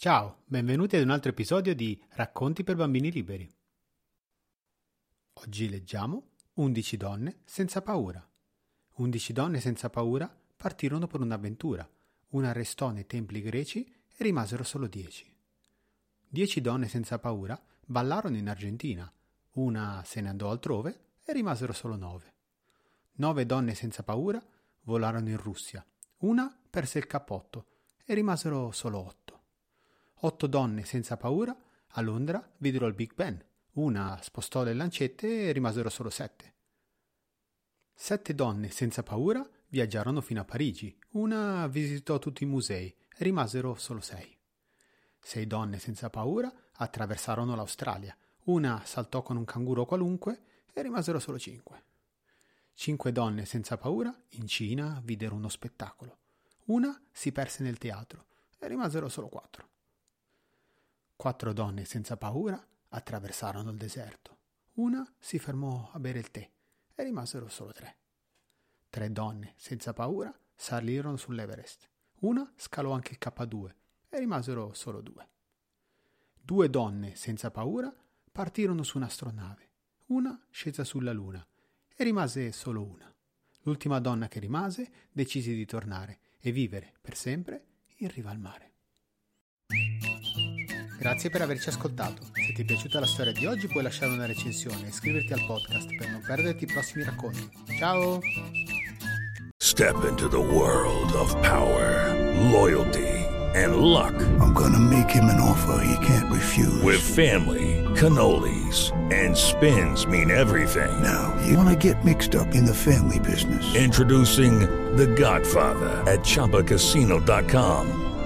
Ciao, benvenuti ad un altro episodio di Racconti per bambini liberi. Oggi leggiamo 11 donne senza paura. 11 donne senza paura partirono per un'avventura. Una restò nei templi greci e rimasero solo 10. 10 donne senza paura ballarono in Argentina. Una se ne andò altrove e rimasero solo 9. 9 donne senza paura volarono in Russia. Una perse il cappotto e rimasero solo 8. Otto donne senza paura a Londra videro il Big Ben. Una spostò le lancette e rimasero solo sette. Sette donne senza paura viaggiarono fino a Parigi. Una visitò tutti i musei e rimasero solo sei. Sei donne senza paura attraversarono l'Australia. Una saltò con un canguro qualunque e rimasero solo cinque. Cinque donne senza paura in Cina videro uno spettacolo. Una si perse nel teatro e rimasero solo quattro. Quattro donne senza paura attraversarono il deserto. Una si fermò a bere il tè e rimasero solo tre. Tre donne senza paura salirono sull'Everest. Una scalò anche il K2 e rimasero solo due. Due donne senza paura partirono su un'astronave. Una scese sulla Luna e rimase solo una. L'ultima donna che rimase decise di tornare e vivere per sempre in riva al mare. Grazie per averci ascoltato. Se ti è piaciuta la storia di oggi puoi lasciare una recensione e iscriverti al podcast per non perderti i prossimi racconti. Ciao! Step into the world of power, loyalty and luck. I'm gonna make him an offer he can't refuse. With family, cannolis and spins mean everything. Now, you wanna get mixed up in the family business. Introducing The Godfather at ChumbaCasino.com.